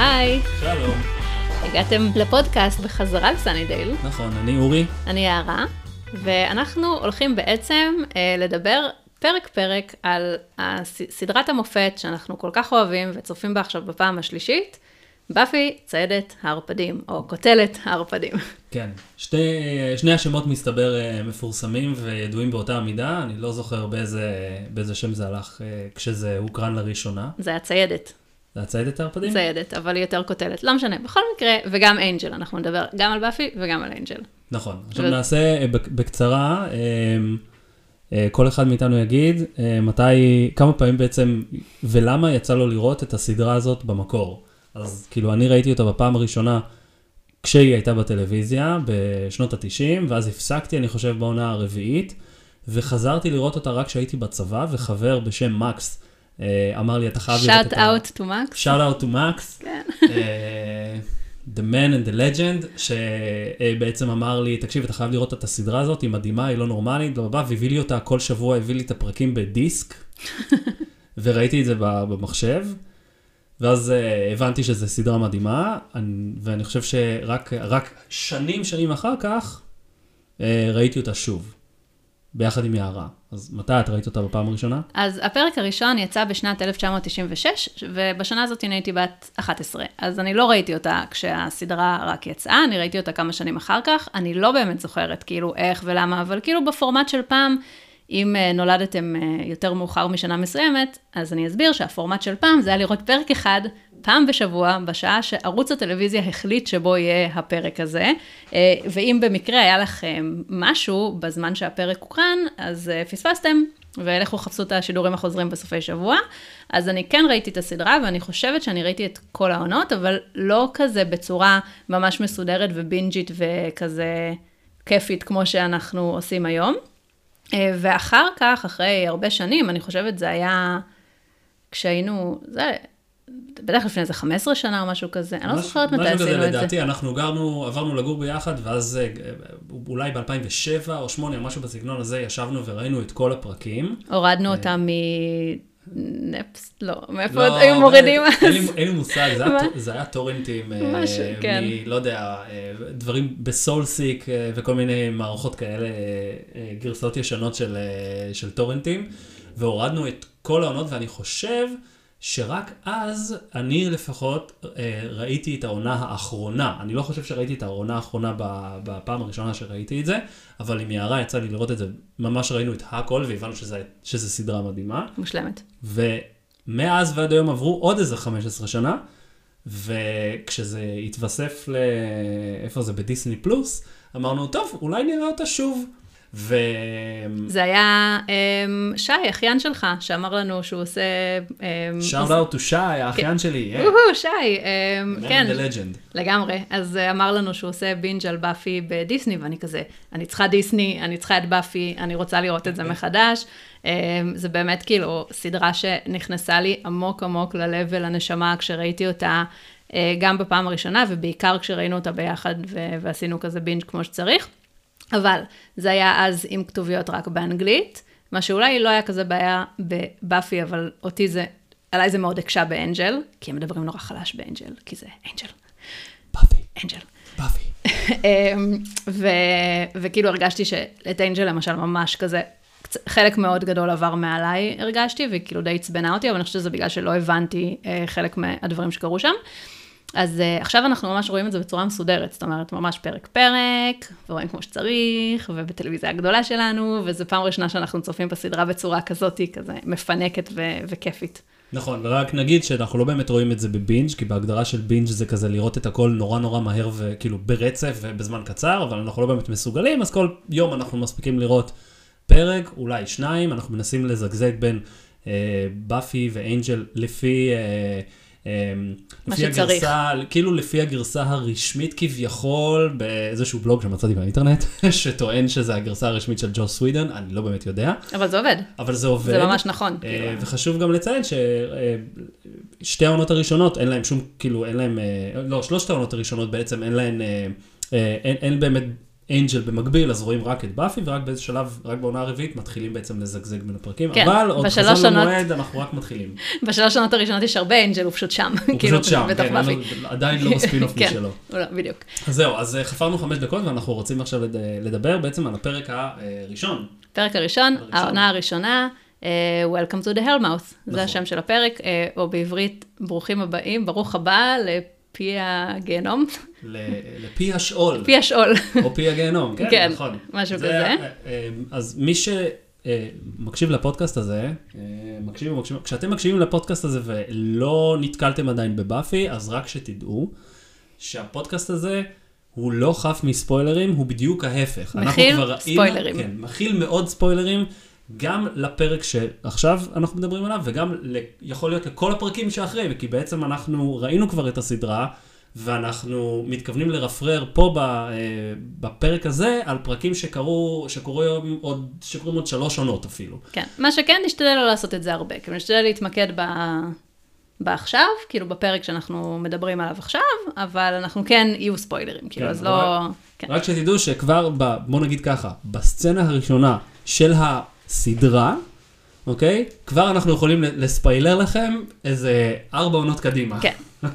היי, שלום. הגעתם לפודקאסט בחזרה לסאנידייל. נכון, אני אורי. אני יערה, ואנחנו הולכים בעצם אה, לדבר פרק-פרק על סדרת המופת שאנחנו כל כך אוהבים וצופים בה עכשיו בפעם השלישית, באפי ציידת הערפדים, או קוטלת הערפדים. כן. שתי, שני השמות מסתבר אה, מפורסמים וידועים באותה המידה, אני לא זוכר באיזה, באיזה שם זה הלך אה, כשזה הוקרן לראשונה. זה הציידת, זה הציידת הערפדים? ציידת, אבל היא יותר קוטלת. לא משנה, בכל מקרה, וגם אנג'ל, אנחנו נדבר גם על באפי וגם על אנג'ל. נכון. עכשיו ו- נעשה אה, בק- בקצרה, אה, אה, כל אחד מאיתנו יגיד מתי, כמה פעמים בעצם, ולמה יצא לו לראות את הסדרה הזאת במקור. אז כאילו, אני ראיתי אותה בפעם הראשונה כשהיא הייתה בטלוויזיה בשנות ה-90, ואז הפסקתי, אני חושב, בעונה הרביעית, וחזרתי לראות אותה רק כשהייתי בצבא, וחבר בשם מקס אמר לי, אתה חייב לראות את ה... out to מקס. Shout אאוט טו מקס. כן. אה, The Man and the Legend, שבעצם אמר לי, תקשיב, אתה חייב לראות את הסדרה הזאת, היא מדהימה, היא לא נורמלית, בלה, והביא לי אותה כל שבוע, הביא לי את הפרקים בדיסק, וראיתי את זה במחשב, ואז uh, הבנתי שזו סדרה מדהימה, אני- ואני חושב שרק רק שנים, שנים אחר כך, ראיתי אותה שוב, ביחד עם יערה. אז מתי את ראית אותה בפעם הראשונה? אז הפרק הראשון יצא בשנת 1996, ובשנה הזאת אני הייתי בת 11. אז אני לא ראיתי אותה כשהסדרה רק יצאה, אני ראיתי אותה כמה שנים אחר כך. אני לא באמת זוכרת כאילו איך ולמה, אבל כאילו בפורמט של פעם, אם אה, נולדתם אה, יותר מאוחר משנה מסוימת, אז אני אסביר שהפורמט של פעם זה היה לראות פרק אחד פעם בשבוע, בשעה שערוץ הטלוויזיה החליט שבו יהיה הפרק הזה. אה, ואם במקרה היה לכם משהו בזמן שהפרק הוקרן, אז אה, פספסתם, ולכו חפשו את השידורים החוזרים בסופי שבוע. אז אני כן ראיתי את הסדרה, ואני חושבת שאני ראיתי את כל העונות, אבל לא כזה בצורה ממש מסודרת ובינג'ית וכזה כיפית כמו שאנחנו עושים היום. אה, ואחר כך, אחרי הרבה שנים, אני חושבת זה היה כשהיינו, זה בטח לפני איזה 15 שנה או משהו כזה, אני לא משהו- זוכרת מתי משהו כזה, עשינו את זה. לדעתי, אנחנו גרנו, עברנו לגור ביחד, ואז אה, אולי ב-2007 או 2008 או משהו בסגנון הזה, ישבנו וראינו את כל הפרקים. הורדנו אותה מנפס, לא, מאיפה לא, עוד היו מורידים אז? אין לי מושג, זה היה טורנטים, אה, משהו, כן. מ... לא יודע, אה, דברים בסולסיק אה, וכל מיני מערכות כאלה, אה, אה, גרסאות ישנות של, אה, של טורנטים, והורדנו את כל העונות, ואני חושב שרק אז, אני לפחות אה, ראיתי את העונה האחרונה. אני לא חושב שראיתי את העונה האחרונה בפעם הראשונה שראיתי את זה, אבל עם יערה יצא לי לראות את זה, ממש ראינו את הכל, והבנו שזה, שזה סדרה מדהימה. מושלמת. ומאז ועד היום עברו עוד איזה 15 שנה, וכשזה התווסף ל... איפה זה? בדיסני פלוס, אמרנו, טוב, אולי נראה אותה שוב. ו... זה היה אמ, שי, אחיין שלך, שאמר לנו שהוא עושה... אמ, shout out to שי, האחיין שלי, אה, וואו, שי, Man כן, the legend. לגמרי. אז אה, אמר לנו שהוא עושה binge על באפי בדיסני, ואני כזה, אני צריכה דיסני, אני צריכה את באפי, אני רוצה לראות את זה מחדש. אמ, זה באמת כאילו סדרה שנכנסה לי עמוק עמוק ללב ולנשמה כשראיתי אותה, אה, גם בפעם הראשונה, ובעיקר כשראינו אותה ביחד ו- ועשינו כזה binge כמו שצריך. אבל זה היה אז עם כתוביות רק באנגלית, מה שאולי לא היה כזה בעיה בבאפי, אבל אותי זה, עליי זה מאוד הקשה באנג'ל, כי הם מדברים נורא חלש באנג'ל, כי זה אנג'ל, באפי, אנג'ל. באפי. אמ, ו, וכאילו הרגשתי שאת אנג'ל למשל ממש כזה, חלק מאוד גדול עבר מעליי הרגשתי, וכאילו די עצבנה אותי, אבל אני חושבת שזה בגלל שלא הבנתי אה, חלק מהדברים שקרו שם. אז uh, עכשיו אנחנו ממש רואים את זה בצורה מסודרת, זאת אומרת, ממש פרק-פרק, ורואים כמו שצריך, ובטלוויזיה הגדולה שלנו, וזו פעם ראשונה שאנחנו צופים בסדרה בצורה כזאת, כזה מפנקת ו- וכיפית. נכון, ורק נגיד שאנחנו לא באמת רואים את זה בבינג', כי בהגדרה של בינג' זה כזה לראות את הכל נורא נורא מהר וכאילו ברצף ובזמן קצר, אבל אנחנו לא באמת מסוגלים, אז כל יום אנחנו מספיקים לראות פרק, אולי שניים, אנחנו מנסים לזגזג בין אה, באפי ואנג'ל לפי... אה, מה לפי שצריך. הגרסה, כאילו לפי הגרסה הרשמית כביכול, באיזשהו בלוג שמצאתי באינטרנט, שטוען שזה הגרסה הרשמית של ג'ו סווידן, אני לא באמת יודע, אבל זה עובד, אבל זה עובד. זה ממש נכון. אה, כאילו. וחשוב גם לציין ששתי העונות הראשונות אין להם שום, כאילו אין להם, אה, לא, שלושת העונות הראשונות בעצם אין להן, אה, אה, אין, אין באמת אנג'ל במקביל, אז רואים רק את באפי, ורק באיזה שלב, רק בעונה הרביעית, מתחילים בעצם לזגזג בין הפרקים. כן, אבל עוד חזון עונות- למועד, אנחנו רק מתחילים. בשלוש שנות הראשונות יש הרבה אנג'ל, הוא פשוט שם. הוא כאילו, פשוט שם, כן. לו- עדיין לא בספינוף כן. משלו. הוא לא, בדיוק. אז זהו, אז אה, חפרנו חמש דקות, ואנחנו רוצים עכשיו לד- לדבר בעצם על הפרק הראשון. הפרק הראשון. העונה הראשונה, אה, Welcome to the Hellmouth, זה נכון. השם של הפרק, אה, או בעברית, ברוכים הבאים, ברוך הבא לפי הגיהנום, לפי השאול. פי השאול. או פי הגיהנום, כן, כן, נכון. משהו זה, כזה. אה, אה, אז מי שמקשיב לפודקאסט הזה, אה, מקשיב ומקשיב, כשאתם מקשיבים לפודקאסט הזה ולא נתקלתם עדיין בבאפי, אז רק שתדעו שהפודקאסט הזה הוא לא חף מספוילרים, הוא בדיוק ההפך. מכיל ספוילרים. כן, מכיל מאוד ספוילרים. גם לפרק שעכשיו אנחנו מדברים עליו, וגם ל- יכול להיות לכל הפרקים שאחרי, כי בעצם אנחנו ראינו כבר את הסדרה, ואנחנו מתכוונים לרפרר פה ב, אה, בפרק הזה על פרקים שקרו, שקורים עוד, שקורים עוד שלוש עונות אפילו. כן, מה שכן, נשתדל לא לעשות את זה הרבה, כאילו נשתדל להתמקד ב... בעכשיו, כאילו בפרק שאנחנו מדברים עליו עכשיו, אבל אנחנו כן יהיו ספוילרים, כאילו, כן, אז לא... כן. רק שתדעו שכבר, ב, בוא נגיד ככה, בסצנה הראשונה של הסדרה, אוקיי? כבר אנחנו יכולים לספיילר לכם איזה ארבע עונות קדימה. כן,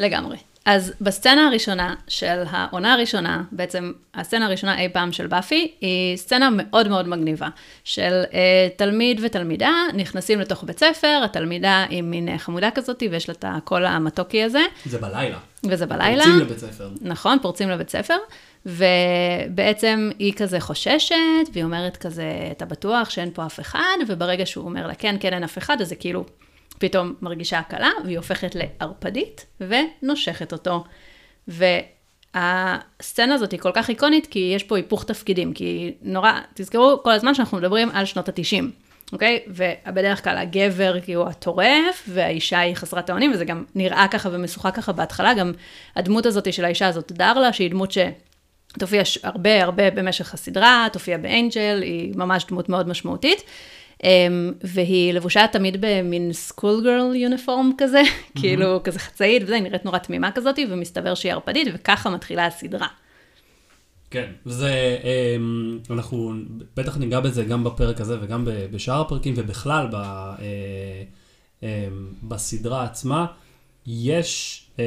לגמרי. אז בסצנה הראשונה של העונה הראשונה, בעצם הסצנה הראשונה אי פעם של באפי, היא סצנה מאוד מאוד מגניבה, של אה, תלמיד ותלמידה נכנסים לתוך בית ספר, התלמידה היא מין אה, חמודה כזאת, ויש לה את הקול המתוקי הזה, זה בלילה. וזה בלילה. יוצאים לבית ספר. נכון, פורצים לבית ספר, ובעצם היא כזה חוששת, והיא אומרת כזה, אתה בטוח שאין פה אף אחד, וברגע שהוא אומר לה, כן, כן, אין אף אחד, אז זה כאילו פתאום מרגישה הקלה, והיא הופכת לערפדית, ונושכת אותו. והסצנה הזאת היא כל כך איקונית, כי יש פה היפוך תפקידים, כי נורא, תזכרו כל הזמן שאנחנו מדברים על שנות ה-90. אוקיי? ובדרך כלל הגבר הוא הטורף, והאישה היא חסרת האונים, וזה גם נראה ככה ומשוחק ככה בהתחלה, גם הדמות הזאת של האישה הזאת, דרלה, שהיא דמות שתופיע ש- הרבה הרבה במשך הסדרה, תופיע באנג'ל, היא ממש דמות מאוד משמעותית. Um, והיא לבושה תמיד במין סקול גרל יוניפורם כזה, כאילו כזה חצאית וזה, היא נראית נורא תמימה כזאת, ומסתבר שהיא ערפדית, וככה מתחילה הסדרה. כן, זה, אמ, אנחנו בטח ניגע בזה גם בפרק הזה וגם בשאר הפרקים ובכלל ב, אה, אמ, בסדרה עצמה. יש, אמ,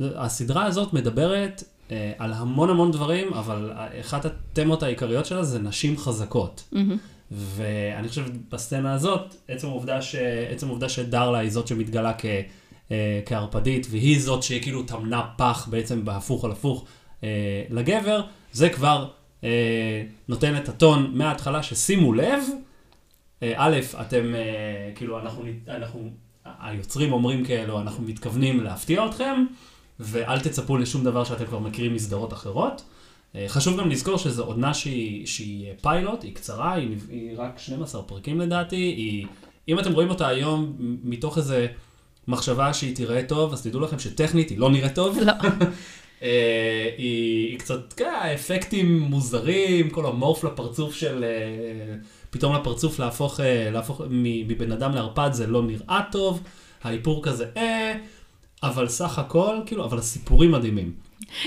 הסדרה הזאת מדברת אה, על המון המון דברים, אבל אחת התמות העיקריות שלה זה נשים חזקות. ואני חושב בסצנה הזאת, עצם העובדה, ש... עצם העובדה שדרלה היא זאת שמתגלה כ... אה, כערפדית, והיא זאת שכאילו טמנה פח בעצם בהפוך על הפוך אה, לגבר, זה כבר אה, נותן את הטון מההתחלה, ששימו לב, אה, א', אתם, אה, כאילו, אנחנו, אנחנו, היוצרים אומרים כאלו, אנחנו מתכוונים להפתיע אתכם, ואל תצפו לשום דבר שאתם כבר מכירים מסדרות אחרות. אה, חשוב גם לזכור שזו עונה שהיא, שהיא פיילוט, היא קצרה, היא, היא רק 12 פרקים לדעתי, היא, אם אתם רואים אותה היום מתוך איזה מחשבה שהיא תיראה טוב, אז תדעו לכם שטכנית היא לא נראית טוב. לא. אה, היא, היא קצת, כן, אפקטים מוזרים, כל המורף לפרצוף של, אה, פתאום לפרצוף להפוך, אה, להפוך מבן אדם לערפד זה לא נראה טוב, האיפור כזה, אה, אבל סך הכל, כאילו, אבל הסיפורים מדהימים.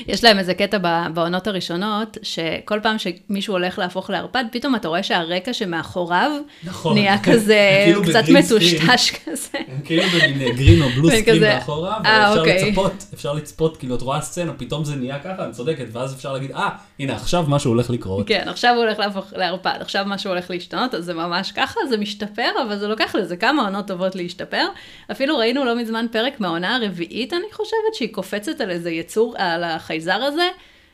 יש להם איזה קטע בעונות הראשונות, שכל פעם שמישהו הולך להפוך לערפד, פתאום אתה רואה שהרקע שמאחוריו נכון. נהיה כזה כאילו קצת בגרין. מטושטש כזה. הם כאילו במין גרין או בלו סקרין מאחורה, אה, ואפשר אוקיי. לצפות, אפשר לצפות, כאילו את רואה סצנה, פתאום זה נהיה ככה, אני צודקת, ואז אפשר להגיד, אה, הנה עכשיו משהו הולך לקרות. כן, עכשיו הוא הולך להפוך לערפד, עכשיו משהו הולך להשתנות, אז זה ממש ככה, זה משתפר, אבל זה לוקח לזה כמה עונות טובות להשתפר. אפילו ראינו לא מזמן פרק מהעונה הרביעית, אני חושבת, שהיא קופצת על איזה יצור, על החייזר הזה,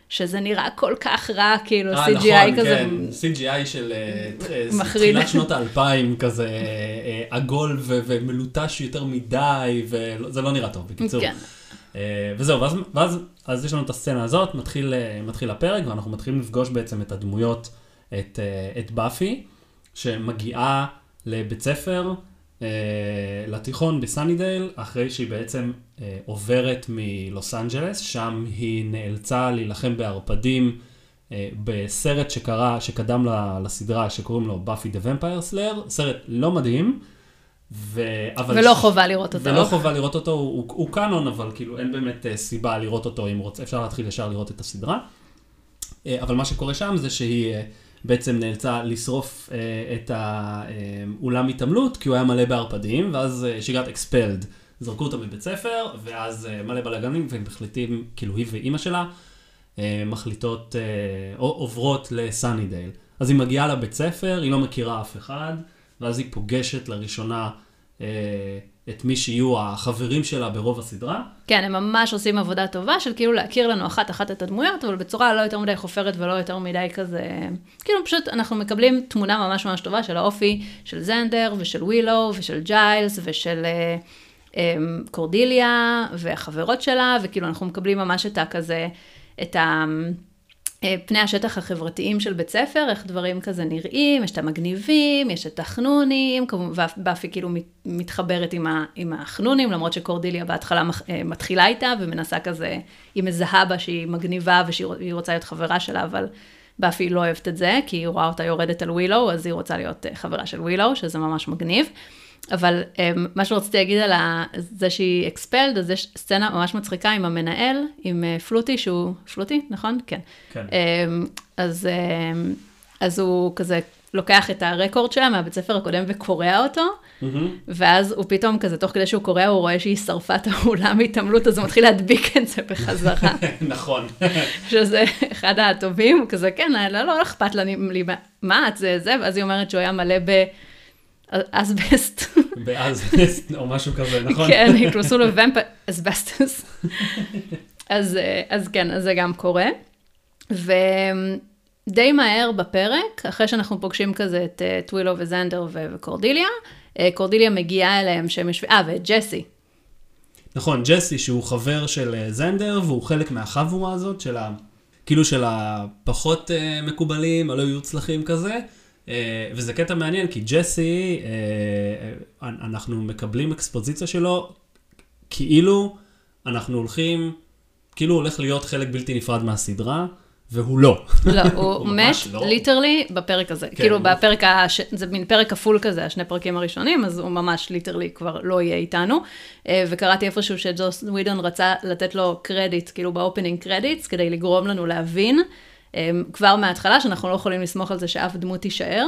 שזה נראה כל כך רע, כאילו אה, CGI נכון, כזה. כן, CGI של אה, אה, מחריד. תחילת שנות האלפיים, כזה עגול ו- ומלוטש יותר מדי, וזה לא נראה טוב, בקיצור. כן. וזהו, ואז, ואז אז יש לנו את הסצנה הזאת, מתחיל, מתחיל הפרק, ואנחנו מתחילים לפגוש בעצם את הדמויות, את, את באפי, שמגיעה לבית ספר, לתיכון בסאנידייל, אחרי שהיא בעצם אה, עוברת מלוס אנג'לס, שם היא נאלצה להילחם בערפדים אה, בסרט שקרה, שקדם ל- לסדרה שקוראים לו באפי דה ומפייר סלאר, סרט לא מדהים. ו... אבל ולא ש- חובה לראות אותו. ולא חובה לראות אותו, הוא, הוא, הוא קאנון, אבל כאילו אין באמת אה, סיבה לראות אותו אם רוצה, אפשר להתחיל ישר לראות את הסדרה. אה, אבל מה שקורה שם זה שהיא אה, בעצם נאלצה לשרוף אה, את האולם התעמלות, כי הוא היה מלא בערפדים, ואז אה, got expelled. זרקו אותה מבית ספר, ואז אה, מלא בלאגנים, והם מחליטים, כאילו היא ואימא שלה, אה, מחליטות, אה, או עוברות לסאנידייל. אז היא מגיעה לבית ספר, היא לא מכירה אף אחד, ואז היא פוגשת לראשונה אה, את מי שיהיו החברים שלה ברוב הסדרה. כן, הם ממש עושים עבודה טובה של כאילו להכיר לנו אחת-אחת את הדמויות, אבל בצורה לא יותר מדי חופרת ולא יותר מדי כזה... כאילו פשוט אנחנו מקבלים תמונה ממש ממש טובה של האופי של זנדר ושל ווילו ושל ג'יילס ושל אה, אה, קורדיליה והחברות שלה, וכאילו אנחנו מקבלים ממש את הכזה, את ה... אה, פני השטח החברתיים של בית ספר, איך דברים כזה נראים, יש את המגניבים, יש את החנונים, ובאפי כאילו מתחברת עם, ה, עם החנונים, למרות שקורדיליה בהתחלה אה, מתחילה איתה ומנסה כזה, היא מזהה בה שהיא מגניבה ושהיא רוצה להיות חברה שלה, אבל באפי לא אוהבת את זה, כי היא רואה אותה יורדת על ווילו, אז היא רוצה להיות אה, חברה של ווילו, שזה ממש מגניב. אבל um, מה שרציתי להגיד על זה שהיא אקספלד, אז יש סצנה ממש מצחיקה עם המנהל, עם uh, פלוטי, שהוא, פלוטי, נכון? כן. כן. Um, אז, um, אז הוא כזה לוקח את הרקורד שלה מהבית ספר הקודם וקורע אותו, mm-hmm. ואז הוא פתאום כזה, תוך כדי שהוא קורע, הוא רואה שהיא שרפה את האולם מהתעמלות, אז הוא מתחיל להדביק את זה בחזרה. נכון. שזה אחד הטובים, כזה, כן, לא, לא, לא אכפת לי, מה את זה, זה, ואז היא אומרת שהוא היה מלא ב... אסבסט. באסבסט או משהו כזה, נכון? כן, נכנסו לוומפ אסבסטוס. אז, אז כן, אז זה גם קורה. ודי מהר בפרק, אחרי שאנחנו פוגשים כזה את טווילו וזנדר וקורדיליה, קורדיליה מגיעה אליהם שהם יושבים, אה, וג'סי. נכון, ג'סי שהוא חבר של זנדר, והוא חלק מהחבורה הזאת של ה... כאילו של הפחות מקובלים, הלא יוצלחים כזה. אה, וזה קטע מעניין, כי ג'סי, אה, אנחנו מקבלים אקספוזיציה שלו, כאילו אנחנו הולכים, כאילו הוא הולך להיות חלק בלתי נפרד מהסדרה. והוא לא. לא, הוא מת literally לא. בפרק הזה. כן, כאילו בפרק, הש... זה מין פרק כפול כזה, השני פרקים הראשונים, אז הוא ממש literally כבר לא יהיה איתנו. אה, וקראתי איפשהו שג'וס ווידון רצה לתת לו קרדיט, כאילו ב opening credits, כדי לגרום לנו להבין כבר מההתחלה, שאנחנו לא יכולים לסמוך על זה שאף דמות תישאר.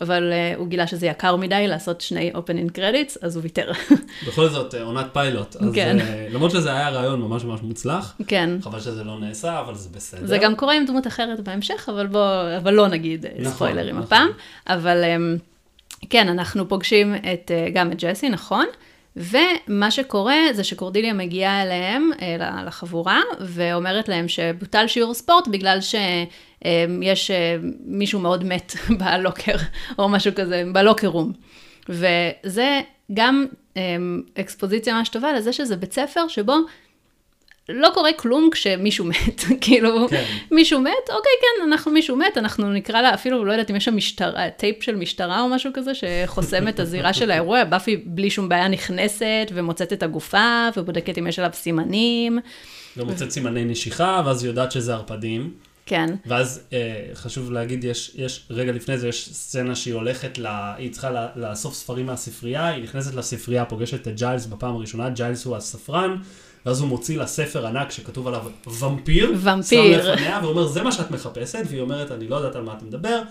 אבל uh, הוא גילה שזה יקר מדי לעשות שני opening credits, אז הוא ויתר. בכל זאת, אה, עונת פיילוט. אז כן. Uh, למרות שזה היה רעיון ממש ממש מוצלח. כן. חבל שזה לא נעשה, אבל זה בסדר. זה גם קורה עם דמות אחרת בהמשך, אבל בוא, אבל לא נגיד נכון, ספוילרים נכון. הפעם. אבל um, כן, אנחנו פוגשים את, uh, גם את ג'סי, נכון? ומה שקורה זה שקורדיליה מגיעה אליהם, לחבורה, ואומרת להם שבוטל שיעור ספורט בגלל שיש אה, מישהו מאוד מת בלוקר, או משהו כזה, בלוקר רום. וזה גם אה, אקספוזיציה ממש טובה לזה שזה בית ספר שבו לא קורה כלום כשמישהו מת, כאילו, כן. מישהו מת, אוקיי, כן, אנחנו מישהו מת, אנחנו נקרא לה, אפילו לא יודעת אם יש שם משטרה, טייפ של משטרה או משהו כזה, שחוסם את הזירה של האירוע, באפי בלי שום בעיה נכנסת ומוצאת את הגופה, ובודקת אם יש עליו סימנים. ומוצאת ו... סימני נשיכה, ואז היא יודעת שזה ערפדים. כן. ואז אה, חשוב להגיד, יש, יש, רגע לפני זה יש סצנה שהיא הולכת, לה, היא צריכה לאסוף ספרים מהספרייה, היא נכנסת לספרייה, פוגשת את ג'יילס בפעם הראשונה, ג'יילס הוא הספרן. ואז הוא מוציא לה ספר ענק שכתוב עליו ומפיר, ומפיר, שם לפניה, ואומר, זה מה שאת מחפשת, והיא אומרת, אני לא יודעת על מה אתה מדבר.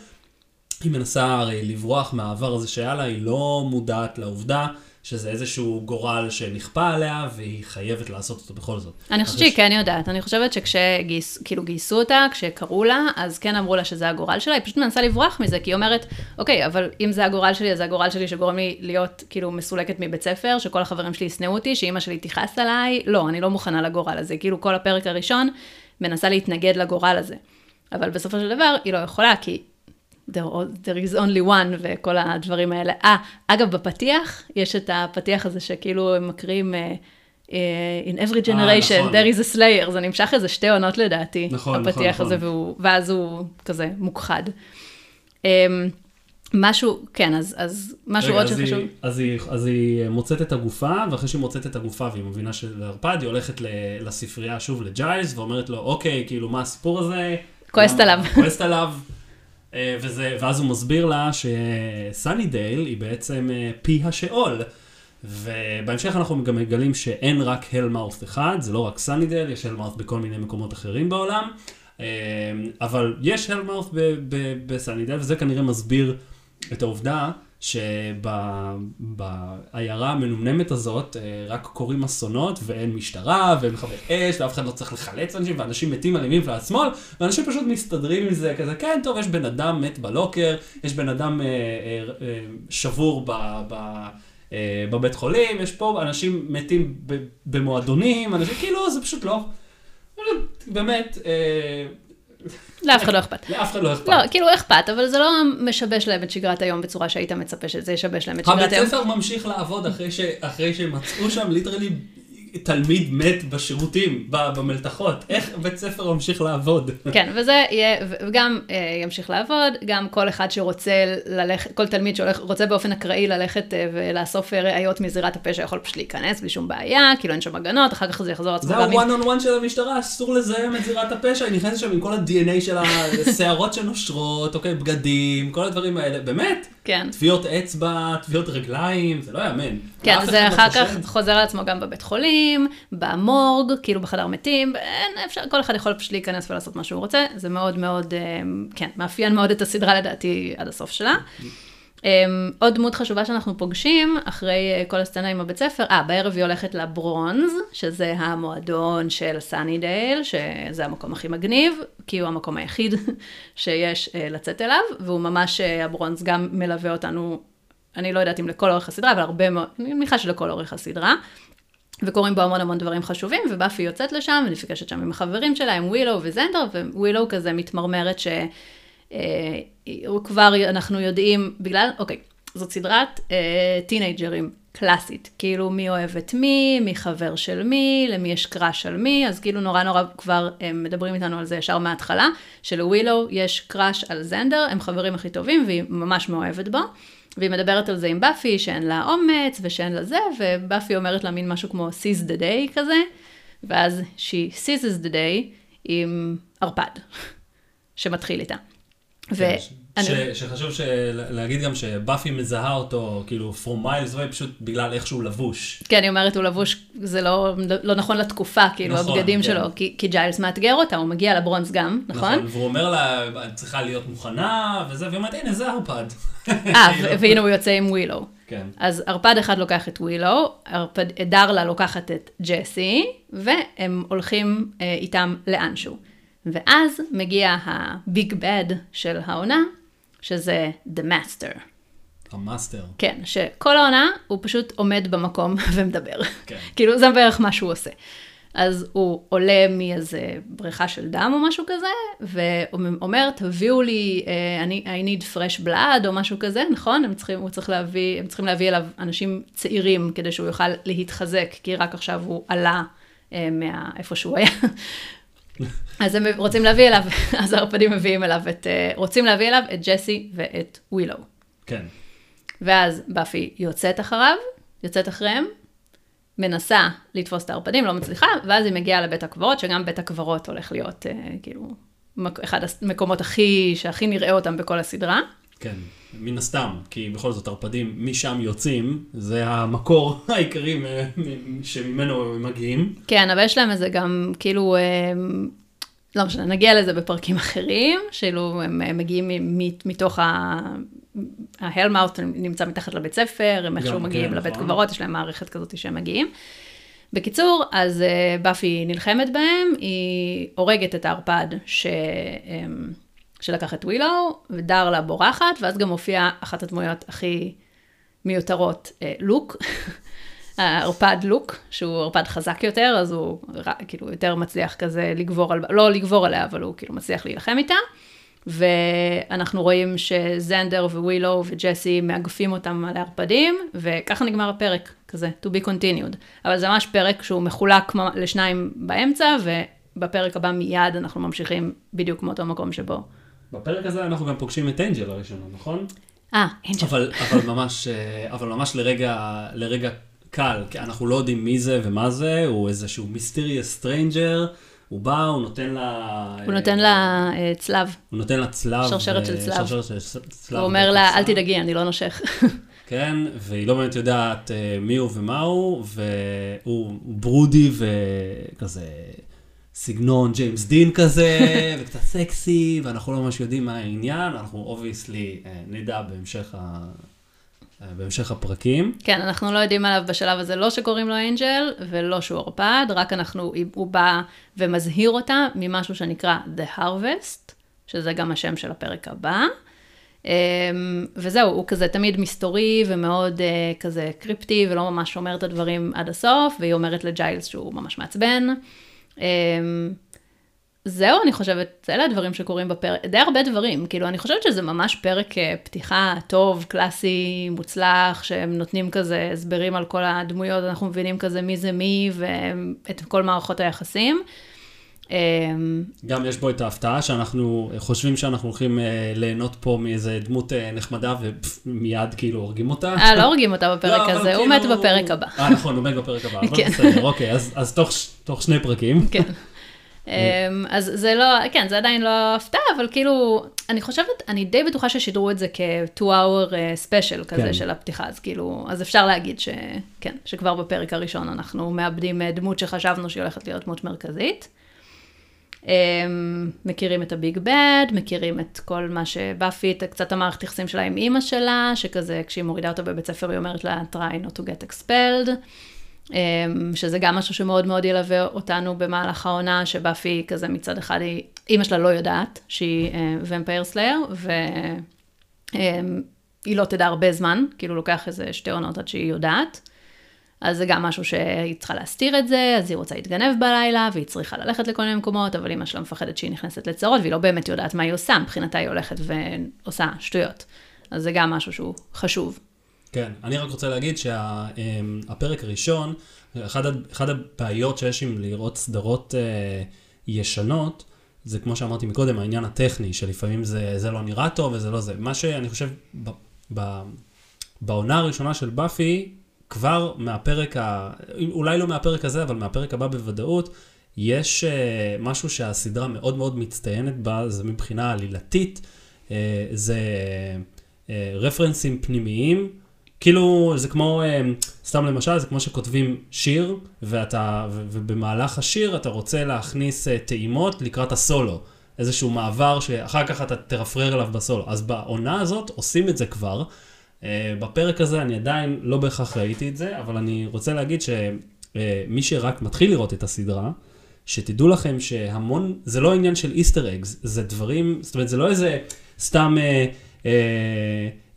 היא מנסה הרי לברוח מהעבר הזה שהיה לה, היא לא מודעת לעובדה שזה איזשהו גורל שנכפה עליה, והיא חייבת לעשות אותו בכל זאת. אני חושבת שהיא כן יודעת, אני חושבת שכשגייסו כאילו אותה, כשקראו לה, אז כן אמרו לה שזה הגורל שלה, היא פשוט מנסה לברוח מזה, כי היא אומרת, אוקיי, אבל אם זה הגורל שלי, אז זה הגורל שלי שגורם לי להיות כאילו מסולקת מבית ספר, שכל החברים שלי ישנאו אותי, שאימא שלי תכעס עליי, לא, אני לא מוכנה לגורל הזה, כאילו כל הפרק הראשון מנסה להתנגד לגורל הזה. אבל בסופו של דבר, היא לא יכולה, כי there, there is only one וכל הדברים האלה. אה, אגב, בפתיח, יש את הפתיח הזה שכאילו הם מקריאים... Uh, in every generation, 아, נכון. there is a slayer, זה נמשך איזה שתי עונות לדעתי, נכון, הפתיח נכון, הזה, נכון. והוא, ואז הוא כזה מוכחד. Um, משהו, כן, אז, אז משהו רגע, עוד אז שחשוב. היא, אז, היא, אז היא מוצאת את הגופה, ואחרי שהיא מוצאת את הגופה והיא מבינה שזה ערפד, היא הולכת לספרייה שוב לג'יילס, ואומרת לו, אוקיי, כאילו, מה הסיפור הזה? כועסת עליו. כועסת עליו. אה, וזה, ואז הוא מסביר לה שסאני דייל היא בעצם אה, פי השאול. ובהמשך אנחנו גם מגלים שאין רק הלמאות' אחד, זה לא רק סאני דייל, יש הלמאות' בכל מיני מקומות אחרים בעולם. אה, אבל יש הלמאוף בסנידל, וזה כנראה מסביר את העובדה שבעיירה המנומנמת הזאת אה, רק קורים אסונות ואין משטרה ואין מכבי אש ואף אחד לא צריך לחלץ אנשים ואנשים מתים על ימין ועל שמאל ואנשים פשוט מסתדרים עם זה כזה כן טוב יש בן אדם מת בלוקר יש בן אדם אה, אה, אה, שבור ב, ב, אה, בבית חולים יש פה אנשים מתים במועדונים אנשים כאילו זה פשוט לא באמת. לאף אחד לא אכפת. לאף אחד לא אכפת. לא, כאילו אכפת, אבל זה לא משבש להם את שגרת היום בצורה שהיית מצפה שזה ישבש להם את שגרת היום. הבית ספר ממשיך לעבוד אחרי שמצאו שם ליטרלי תלמיד מת בשירותים, במלתחות. איך בית ספר ממשיך לעבוד? כן, וזה יהיה, וגם אה, ימשיך לעבוד, גם כל אחד שרוצה ללכת, כל תלמיד שרוצה באופן אקראי ללכת אה, ולאסוף ראיות מזירת הפשע יכול פשוט להיכנס בלי שום בעיה, כאילו אין שם הגנות, אחר כך זה יחזור עצמו. זה ה-one on one של המשטרה, אסור לזהם את זירת הפשע, היא נכנסת שם עם כל ה-DNA של השערות שנושרות, אוקיי, בגדים, כל הדברים האלה, באמת? כן. טביעות אצבע, טביעות רגליים, זה לא יאמן. כן, זה אחר כך חוזר על עצמו גם בבית חולים, במורג, כאילו בחדר מתים, אין, אפשר, כל אחד יכול פשוט להיכנס ולעשות מה שהוא רוצה, זה מאוד מאוד, אה, כן, מאפיין מאוד את הסדרה לדעתי עד הסוף שלה. Um, עוד דמות חשובה שאנחנו פוגשים, אחרי uh, כל הסצנה עם הבית ספר, אה, בערב היא הולכת לברונז, שזה המועדון של סאנידייל, שזה המקום הכי מגניב, כי הוא המקום היחיד שיש לצאת אליו, והוא ממש, הברונז גם מלווה אותנו, אני לא יודעת אם לכל אורך הסדרה, אבל הרבה מאוד, אני מניחה שלכל אורך הסדרה. וקורים בו המון המון דברים חשובים, ובאפי יוצאת לשם, ונפגשת שם עם החברים שלה, עם ווילו וזנדר, ווילו כזה מתמרמרת ש... אה, כבר אנחנו יודעים, בגלל, אוקיי, זאת סדרת אה, teenagerים קלאסית, כאילו מי אוהב את מי, מי חבר של מי, למי יש crush על מי, אז כאילו נורא נורא כבר הם מדברים איתנו על זה ישר מההתחלה, שלווילו יש crush על זנדר, הם חברים הכי טובים והיא ממש מאוהבת בו. והיא מדברת על זה עם באפי, שאין לה אומץ ושאין לה זה, ובאפי אומרת לה מין משהו כמו seize the day כזה, ואז she seizes the day עם ערפד, שמתחיל איתה. ואני... שחשוב להגיד גם שבאפי מזהה אותו, כאילו, from miles away, פשוט בגלל איך שהוא לבוש. כן, היא אומרת, הוא לבוש, זה לא, לא נכון לתקופה, כאילו, נכון, הבגדים כן. שלו, כי, כי ג'יילס מאתגר אותה, הוא מגיע לברונס גם, נכון? נכון, והוא אומר לה, את צריכה להיות מוכנה, וזה, והיא אומרת, הנה, זה ערפד. אה, והנה הוא יוצא עם ווילו. כן. אז ערפד אחד לוקח את ווילו, דרלה לוקחת את ג'סי, והם הולכים אה, איתם לאנשהו. ואז מגיע ה big bad של העונה, שזה The Master. ה Master. כן, שכל העונה הוא פשוט עומד במקום ומדבר. כן. כאילו זה בערך מה שהוא עושה. אז הוא עולה מאיזה בריכה של דם או משהו כזה, ואומר, תביאו לי, uh, I need fresh blood או משהו כזה, נכון? הם צריכים, הוא צריך להביא, הם צריכים להביא אליו אנשים צעירים כדי שהוא יוכל להתחזק, כי רק עכשיו הוא עלה uh, מאיפה שהוא היה. אז הם רוצים להביא אליו, אז הערפדים מביאים אליו את, אה, רוצים להביא אליו את ג'סי ואת ווילו. כן. ואז באפי יוצאת אחריו, יוצאת אחריהם, מנסה לתפוס את הערפדים, לא מצליחה, ואז היא מגיעה לבית הקברות, שגם בית הקברות הולך להיות, אה, כאילו, אחד המקומות הכי, שהכי נראה אותם בכל הסדרה. כן, מן הסתם, כי בכל זאת ערפדים משם יוצאים, זה המקור העיקרי שממנו הם מגיעים. כן, אבל יש להם איזה גם, כאילו, אה, לא משנה, נגיע לזה בפרקים אחרים, שאילו הם מגיעים מתוך ה... ההלמאוט נמצא מתחת לבית ספר, הם איכשהו מגיעים כן, לבית נכון. קברות, יש להם מערכת כזאת שהם מגיעים. בקיצור, אז uh, באפי נלחמת בהם, היא הורגת את הערפד ש... Um, שלקח את ווילו, ודרלה בורחת, ואז גם הופיעה אחת הדמויות הכי מיותרות, לוק. הערפד לוק, שהוא ערפד חזק יותר, אז הוא כאילו יותר מצליח כזה לגבור על, לא לגבור עליה, אבל הוא כאילו מצליח להילחם איתה. ואנחנו רואים שזנדר ווילו וג'סי מאגפים אותם על הערפדים, וככה נגמר הפרק, כזה, to be continued. אבל זה ממש פרק שהוא מחולק לשניים באמצע, ובפרק הבא מיד אנחנו ממשיכים בדיוק מאותו מקום שבו. בפרק הזה אנחנו גם פוגשים את אנג'ל הראשונה, נכון? אה, אנג'ל. אבל, אבל ממש, אה, אבל ממש לרגע, לרגע קל, כי אנחנו לא יודעים מי זה ומה זה, הוא איזשהו mysterious stranger, הוא בא, הוא נותן לה... הוא נותן לה אה, צלב. הוא נותן לה צלב. שרשרת של צלב. שרשרת של צלב. הוא אומר לה, אל תדאגי, אני לא נושך. כן, והיא לא באמת יודעת אה, מי הוא ומה הוא, והוא broody וכזה סגנון ג'יימס דין כזה, וקצת סקסי, ואנחנו לא ממש יודעים מה העניין, אנחנו obviously נדע בהמשך, ה... אה, בהמשך הפרקים. כן, אנחנו לא יודעים עליו בשלב הזה, לא שקוראים לו אנג'ל, ולא שהוא ערפד, רק אנחנו, הוא בא ומזהיר אותה ממשהו שנקרא The Harvest, שזה גם השם של הפרק הבא. אמ, וזהו, הוא כזה תמיד מסתורי ומאוד אה, כזה קריפטי, ולא ממש אומר את הדברים עד הסוף, והיא אומרת לג'יילס שהוא ממש מעצבן. אמ, זהו, אני חושבת, אלה הדברים שקורים בפרק, די הרבה דברים, כאילו, אני חושבת שזה ממש פרק אה, פתיחה טוב, קלאסי, מוצלח, שהם נותנים כזה הסברים על כל הדמויות, אנחנו מבינים כזה מי זה מי, ואת כל מערכות היחסים. אמ, גם יש בו את ההפתעה שאנחנו חושבים שאנחנו הולכים אה, ליהנות פה מאיזה דמות אה, נחמדה ומיד כאילו הורגים אותה. אה, לא הורגים אותה בפרק לא, הזה, הוא מת כאילו- בפרק הבא. אה, נכון, הוא מת בפרק הבא, אבל כן. בסדר, אוקיי, אז תוך שני פרקים. כן. אמ, אז זה לא, כן, זה עדיין לא הפתעה, אבל כאילו, אני חושבת, אני די בטוחה ששידרו את זה כ-2-hour ספיישל כזה כן. של הפתיחה, אז כאילו, אז אפשר להגיד שכן, שכבר בפרק הראשון אנחנו מאבדים אה, דמות שחשבנו שהיא הולכת להיות דמות מרכזית. אמ, מכירים את ה big bad, מכירים את כל מה שבאפי, קצת המערכת יחסים שלה עם אימא שלה, שכזה כשהיא מורידה אותה בבית ספר היא אומרת לה try not to get expelled, אמ, שזה גם משהו שמאוד מאוד ילווה אותנו במהלך העונה, שבאפי כזה מצד אחד היא, אימא שלה לא יודעת שהיא vampire slayer, והיא לא תדע הרבה זמן, כאילו לוקח איזה שתי עונות עד שהיא יודעת. אז זה גם משהו שהיא צריכה להסתיר את זה, אז היא רוצה להתגנב בלילה, והיא צריכה ללכת לכל מיני מקומות, אבל אמא שלה מפחדת שהיא נכנסת לצרות, והיא לא באמת יודעת מה היא עושה, מבחינתה היא הולכת ועושה שטויות. אז זה גם משהו שהוא חשוב. כן, אני רק רוצה להגיד שהפרק הראשון, אחד, אחד הבעיות שיש עם לראות סדרות אה, ישנות, זה כמו שאמרתי מקודם, העניין הטכני, שלפעמים זה, זה לא נראה טוב וזה לא זה. מה שאני חושב, ב, ב, בעונה הראשונה של באפי, כבר מהפרק, ה... אולי לא מהפרק הזה, אבל מהפרק הבא בוודאות, יש uh, משהו שהסדרה מאוד מאוד מצטיינת בה, זה מבחינה עלילתית, uh, זה uh, רפרנסים פנימיים, כאילו זה כמו, uh, סתם למשל, זה כמו שכותבים שיר, ואתה, ו- ובמהלך השיר אתה רוצה להכניס uh, טעימות לקראת הסולו. איזשהו מעבר שאחר כך אתה תרפרר אליו בסולו. אז בעונה הזאת עושים את זה כבר. Uh, בפרק הזה אני עדיין לא בהכרח ראיתי את זה, אבל אני רוצה להגיד שמי uh, שרק מתחיל לראות את הסדרה, שתדעו לכם שהמון, זה לא עניין של איסטר אגס, זה דברים, זאת אומרת, זה לא איזה סתם uh, uh,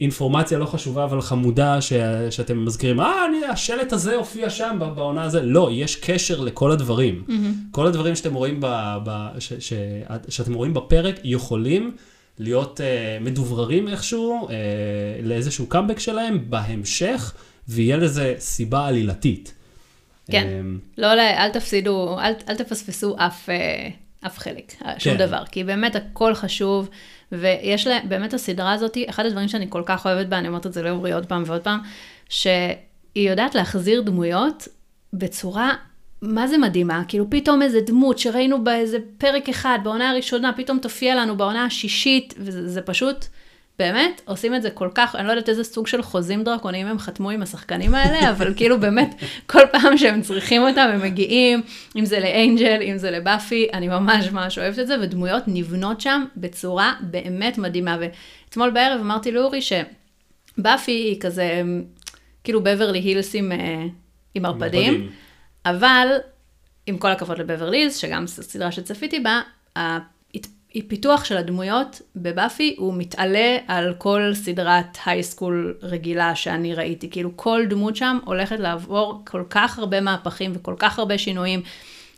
אינפורמציה לא חשובה אבל חמודה ש, שאתם מזכירים, אה, אני, השלט הזה הופיע שם בעונה הזה. לא, יש קשר לכל הדברים. Mm-hmm. כל הדברים שאתם רואים, ב, ב, ש, ש, שאתם רואים בפרק יכולים להיות uh, מדובררים איכשהו uh, לאיזשהו קאמבק שלהם בהמשך, ויהיה לזה סיבה עלילתית. כן, um, לא, אל תפסידו, אל, אל תפספסו אף, uh, אף חלק, שום כן. דבר, כי באמת הכל חשוב, ויש לה, באמת הסדרה הזאת, אחד הדברים שאני כל כך אוהבת בה, אני אומרת את זה לאורי עוד פעם ועוד פעם, שהיא יודעת להחזיר דמויות בצורה מה זה מדהימה? כאילו פתאום איזה דמות שראינו באיזה פרק אחד, בעונה הראשונה, פתאום תופיע לנו בעונה השישית, וזה פשוט, באמת, עושים את זה כל כך, אני לא יודעת איזה סוג של חוזים דרקוניים הם חתמו עם השחקנים האלה, אבל כאילו באמת, כל פעם שהם צריכים אותם, הם מגיעים, אם זה לאנג'ל, אם זה לבאפי, אני ממש ממש אוהבת את זה, ודמויות נבנות שם בצורה באמת מדהימה. ואתמול בערב אמרתי לאורי שבאפי היא כזה, כאילו בברלי הילס עם, אה, עם ערפדים. אבל, עם כל הכבוד לבברליז, שגם סדרה שצפיתי בה, הפיתוח של הדמויות בבאפי הוא מתעלה על כל סדרת הייסקול רגילה שאני ראיתי. כאילו כל דמות שם הולכת לעבור כל כך הרבה מהפכים וכל כך הרבה שינויים.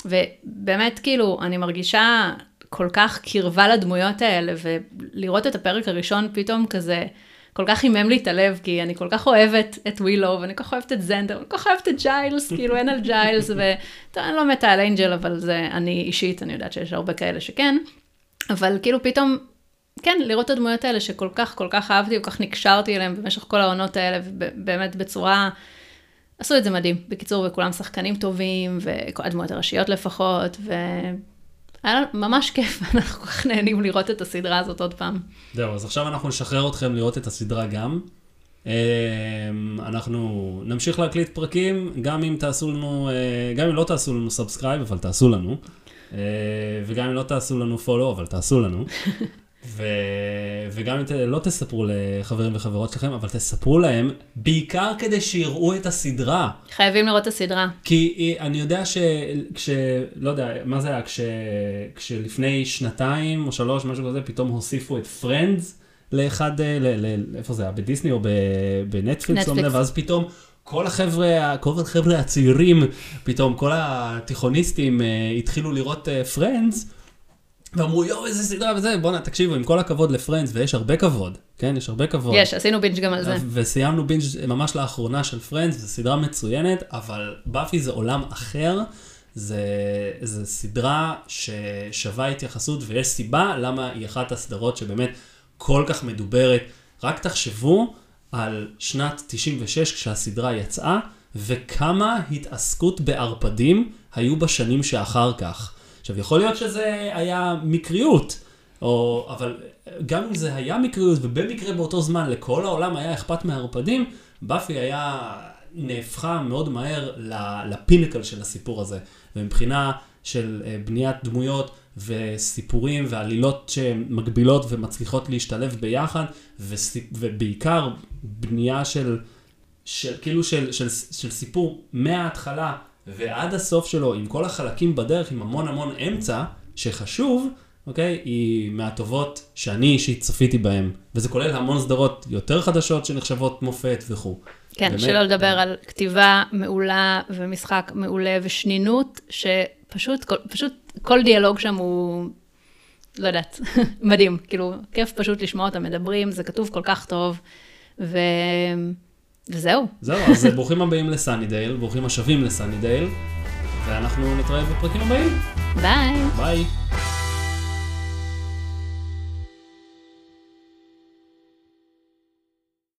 ובאמת כאילו, אני מרגישה כל כך קרבה לדמויות האלה, ולראות את הפרק הראשון פתאום כזה, כל כך חימם לי את הלב, כי אני כל כך אוהבת את ווילו, ואני כל כך אוהבת את זנדר, ואני כל כך אוהבת את ג'יילס, כאילו אין על ג'יילס, ואני לא מתה על אנג'ל, אבל זה אני אישית, אני יודעת שיש הרבה כאלה שכן, אבל כאילו פתאום, כן, לראות את הדמויות האלה שכל כך, כל כך אהבתי, כל כך נקשרתי אליהם במשך כל העונות האלה, ובאמת בצורה... עשו את זה מדהים. בקיצור, וכולם שחקנים טובים, והדמויות הראשיות לפחות, ו... היה לנו ממש כיף, אנחנו כל כך נהנים לראות את הסדרה הזאת עוד פעם. זהו, אז עכשיו אנחנו נשחרר אתכם לראות את הסדרה גם. אמ, אנחנו נמשיך להקליט פרקים, גם אם תעשו לנו, אה, גם אם לא תעשו לנו subscribe, אבל תעשו לנו. אה, וגם אם לא תעשו לנו follow, אבל תעשו לנו. ו... וגם אם. לא תספרו לחברים וחברות שלכם, אבל תספרו להם, בעיקר כדי שיראו את הסדרה. חייבים לראות את הסדרה. כי אני יודע שכש... לא יודע, מה זה היה? כש... כשלפני שנתיים או שלוש, משהו כזה, פתאום הוסיפו את Friends לאחד, ל... ל... איפה זה היה? בדיסני או ב... בנטפליקס? לא נטפליקס. ואז פתאום כל החבר'ה, כל החבר'ה הצעירים, פתאום כל התיכוניסטים uh, התחילו לראות Friends. Uh, ואמרו, יואו, איזה סדרה וזה, בואנה, תקשיבו, עם כל הכבוד ל Friends, ויש הרבה כבוד, כן? יש הרבה כבוד. יש, עשינו binge גם על זה. וסיימנו binge ממש לאחרונה של Friends, זו סדרה מצוינת, אבל באפי זה עולם אחר, זה, זה סדרה ששווה התייחסות, ויש סיבה למה היא אחת הסדרות שבאמת כל כך מדוברת. רק תחשבו על שנת 96 כשהסדרה יצאה, וכמה התעסקות בערפדים היו בשנים שאחר כך. עכשיו, יכול להיות שזה היה מקריות, או, אבל גם אם זה היה מקריות, ובמקרה באותו זמן לכל העולם היה אכפת מהערפדים, באפי היה נהפכה מאוד מהר לפינקל של הסיפור הזה. ומבחינה של אה, בניית דמויות וסיפורים ועלילות שמגבילות ומצליחות להשתלב ביחד, ובעיקר בנייה של, של כאילו של, של, של סיפור מההתחלה ועד הסוף שלו, עם כל החלקים בדרך, עם המון המון אמצע, שחשוב, אוקיי? היא מהטובות שאני אישית צפיתי בהן. וזה כולל המון סדרות יותר חדשות שנחשבות מופת וכו'. כן, באמת, שלא לדבר כן. על כתיבה מעולה ומשחק מעולה ושנינות, שפשוט כל, פשוט כל דיאלוג שם הוא, לא יודעת, מדהים. כאילו, כיף פשוט לשמוע אותם מדברים, זה כתוב כל כך טוב. ו... וזהו. זהו, אז ברוכים הבאים לסאנידייל, ברוכים השבים לסאנידייל, ואנחנו נתראה בפרקים הבאים. ביי. ביי.